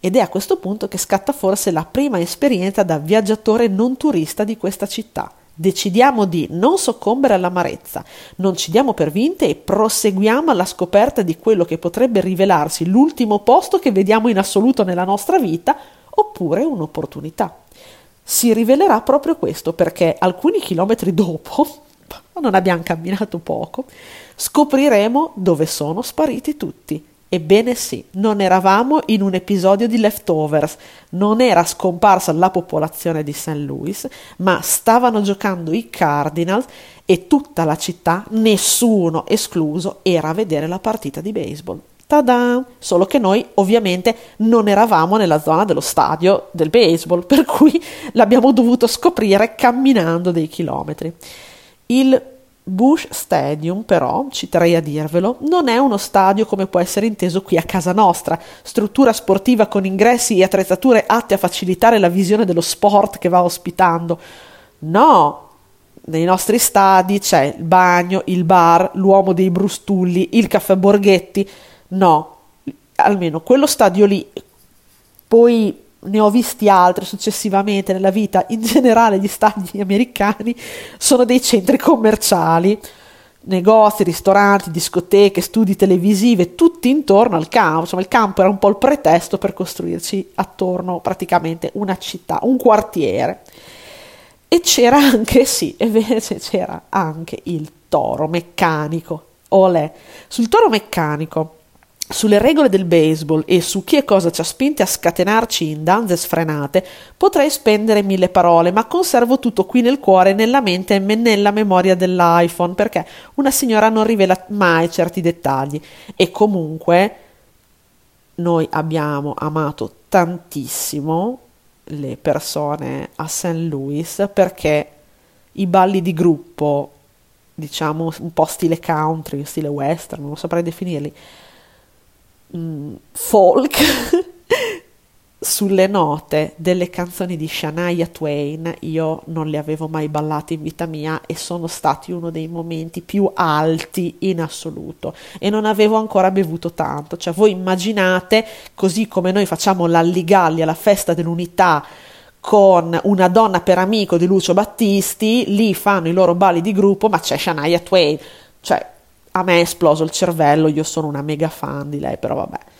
ed è a questo punto che scatta forse la prima esperienza da viaggiatore non turista di questa città. Decidiamo di non soccombere all'amarezza, non ci diamo per vinte e proseguiamo alla scoperta di quello che potrebbe rivelarsi l'ultimo posto che vediamo in assoluto nella nostra vita, oppure un'opportunità. Si rivelerà proprio questo perché alcuni chilometri dopo, non abbiamo camminato poco, scopriremo dove sono spariti tutti Ebbene sì, non eravamo in un episodio di Leftovers, non era scomparsa la popolazione di St. Louis, ma stavano giocando i Cardinals e tutta la città, nessuno escluso, era a vedere la partita di baseball. Ta-da! Solo che noi ovviamente non eravamo nella zona dello stadio del baseball, per cui l'abbiamo dovuto scoprire camminando dei chilometri. Il Bush Stadium, però, ci terrei a dirvelo, non è uno stadio come può essere inteso qui a casa nostra, struttura sportiva con ingressi e attrezzature atte a facilitare la visione dello sport che va ospitando. No, nei nostri stadi c'è il bagno, il bar, l'uomo dei brustulli, il caffè Borghetti. No, almeno quello stadio lì. Poi ne ho visti altri successivamente nella vita, in generale gli stadi americani sono dei centri commerciali, negozi, ristoranti, discoteche, studi televisive, tutti intorno al campo, insomma il campo era un po' il pretesto per costruirci attorno praticamente una città, un quartiere. E c'era anche, sì, c'era anche il toro meccanico. Olè, sul toro meccanico sulle regole del baseball e su chi e cosa ci ha spinti a scatenarci in danze sfrenate, potrei spendere mille parole, ma conservo tutto qui nel cuore, nella mente e nella memoria dell'iPhone, perché una signora non rivela mai certi dettagli. E comunque noi abbiamo amato tantissimo le persone a St. Louis perché i balli di gruppo, diciamo un po' stile country, stile western, non saprei definirli, Mm, folk sulle note delle canzoni di Shania Twain. Io non le avevo mai ballate in vita mia e sono stati uno dei momenti più alti in assoluto. E non avevo ancora bevuto tanto. Cioè voi immaginate così come noi facciamo l'alligalli alla festa dell'unità con una donna per amico di Lucio Battisti lì fanno i loro balli di gruppo ma c'è Shania Twain. Cioè a me è esploso il cervello, io sono una mega fan di lei, però vabbè,